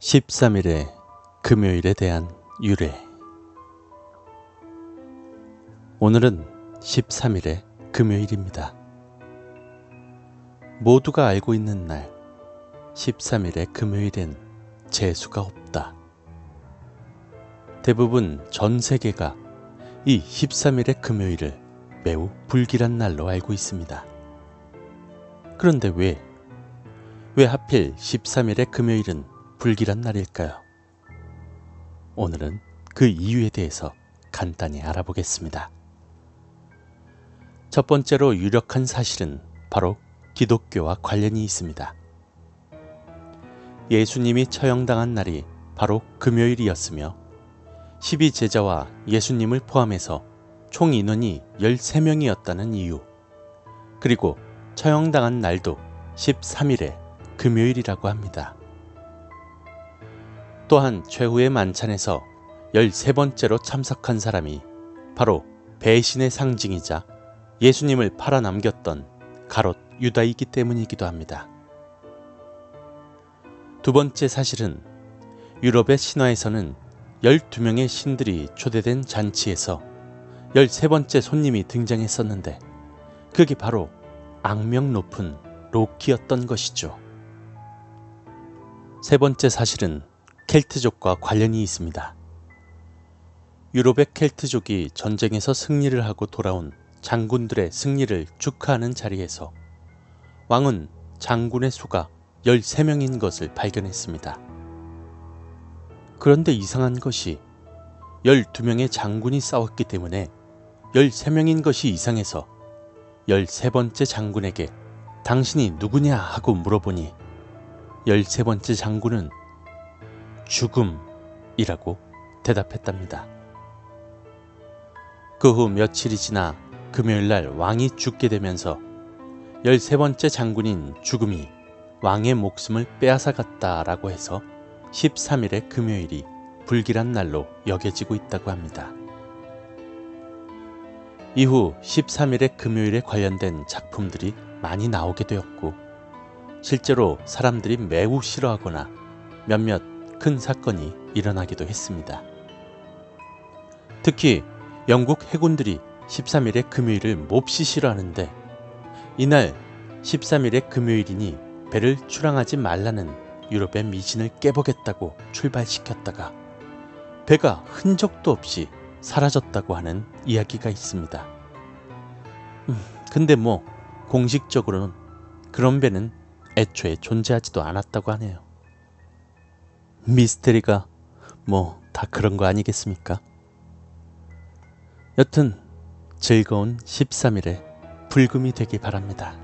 13일의 금요일에 대한 유래 오늘은 13일의 금요일입니다. 모두가 알고 있는 날 13일의 금요일엔 재수가 없다. 대부분 전 세계가 이 13일의 금요일을 매우 불길한 날로 알고 있습니다. 그런데 왜, 왜 하필 13일의 금요일은 불길한 날일까요? 오늘은 그 이유에 대해서 간단히 알아보겠습니다. 첫 번째로 유력한 사실은 바로 기독교와 관련이 있습니다. 예수님이 처형당한 날이 바로 금요일이었으며 12제자와 예수님을 포함해서 총 인원이 13명이었다는 이유, 그리고 처형당한 날도 13일에 금요일이라고 합니다. 또한 최후의 만찬에서 13번째로 참석한 사람이 바로 배신의 상징이자 예수님을 팔아남겼던 가롯 유다이기 때문이기도 합니다. 두 번째 사실은 유럽의 신화에서는 12명의 신들이 초대된 잔치에서 13번째 손님이 등장했었는데 그게 바로 악명 높은 로키였던 것이죠. 세 번째 사실은 켈트족과 관련이 있습니다. 유럽의 켈트족이 전쟁에서 승리를 하고 돌아온 장군들의 승리를 축하하는 자리에서 왕은 장군의 수가 13명인 것을 발견했습니다. 그런데 이상한 것이 12명의 장군이 싸웠기 때문에 13명인 것이 이상해서 13번째 장군에게 당신이 누구냐 하고 물어보니 13번째 장군은 죽음이라고 대답했답니다. 그 후 며칠이 지나 금요일 날 왕이 죽게 되면서 13번째 장군인 죽음이 왕의 목숨을 빼앗아갔다라고 해서 13일의 금요일이 불길한 날로 여겨지고 있다고 합니다. 이후 13일의 금요일에 관련된 작품들이 많이 나오게 되었고, 실제로 사람들이 매우 싫어하거나 몇몇 큰 사건이 일어나기도 했습니다. 특히 영국 해군들이 13일의 금요일을 몹시 싫어하는데 이날 13일의 금요일이니 배를 출항하지 말라는 유럽의 미신을 깨보겠다고 출발시켰다가 배가 흔적도 없이 사라졌다고 하는 이야기가 있습니다. 음, 근데 뭐 공식적으로는 그런 배는 애초에 존재하지도 않았다고 하네요. 미스테리가 뭐 다 그런 거 아니겠습니까? 여튼 즐거운 13일에 불금이 되기 바랍니다.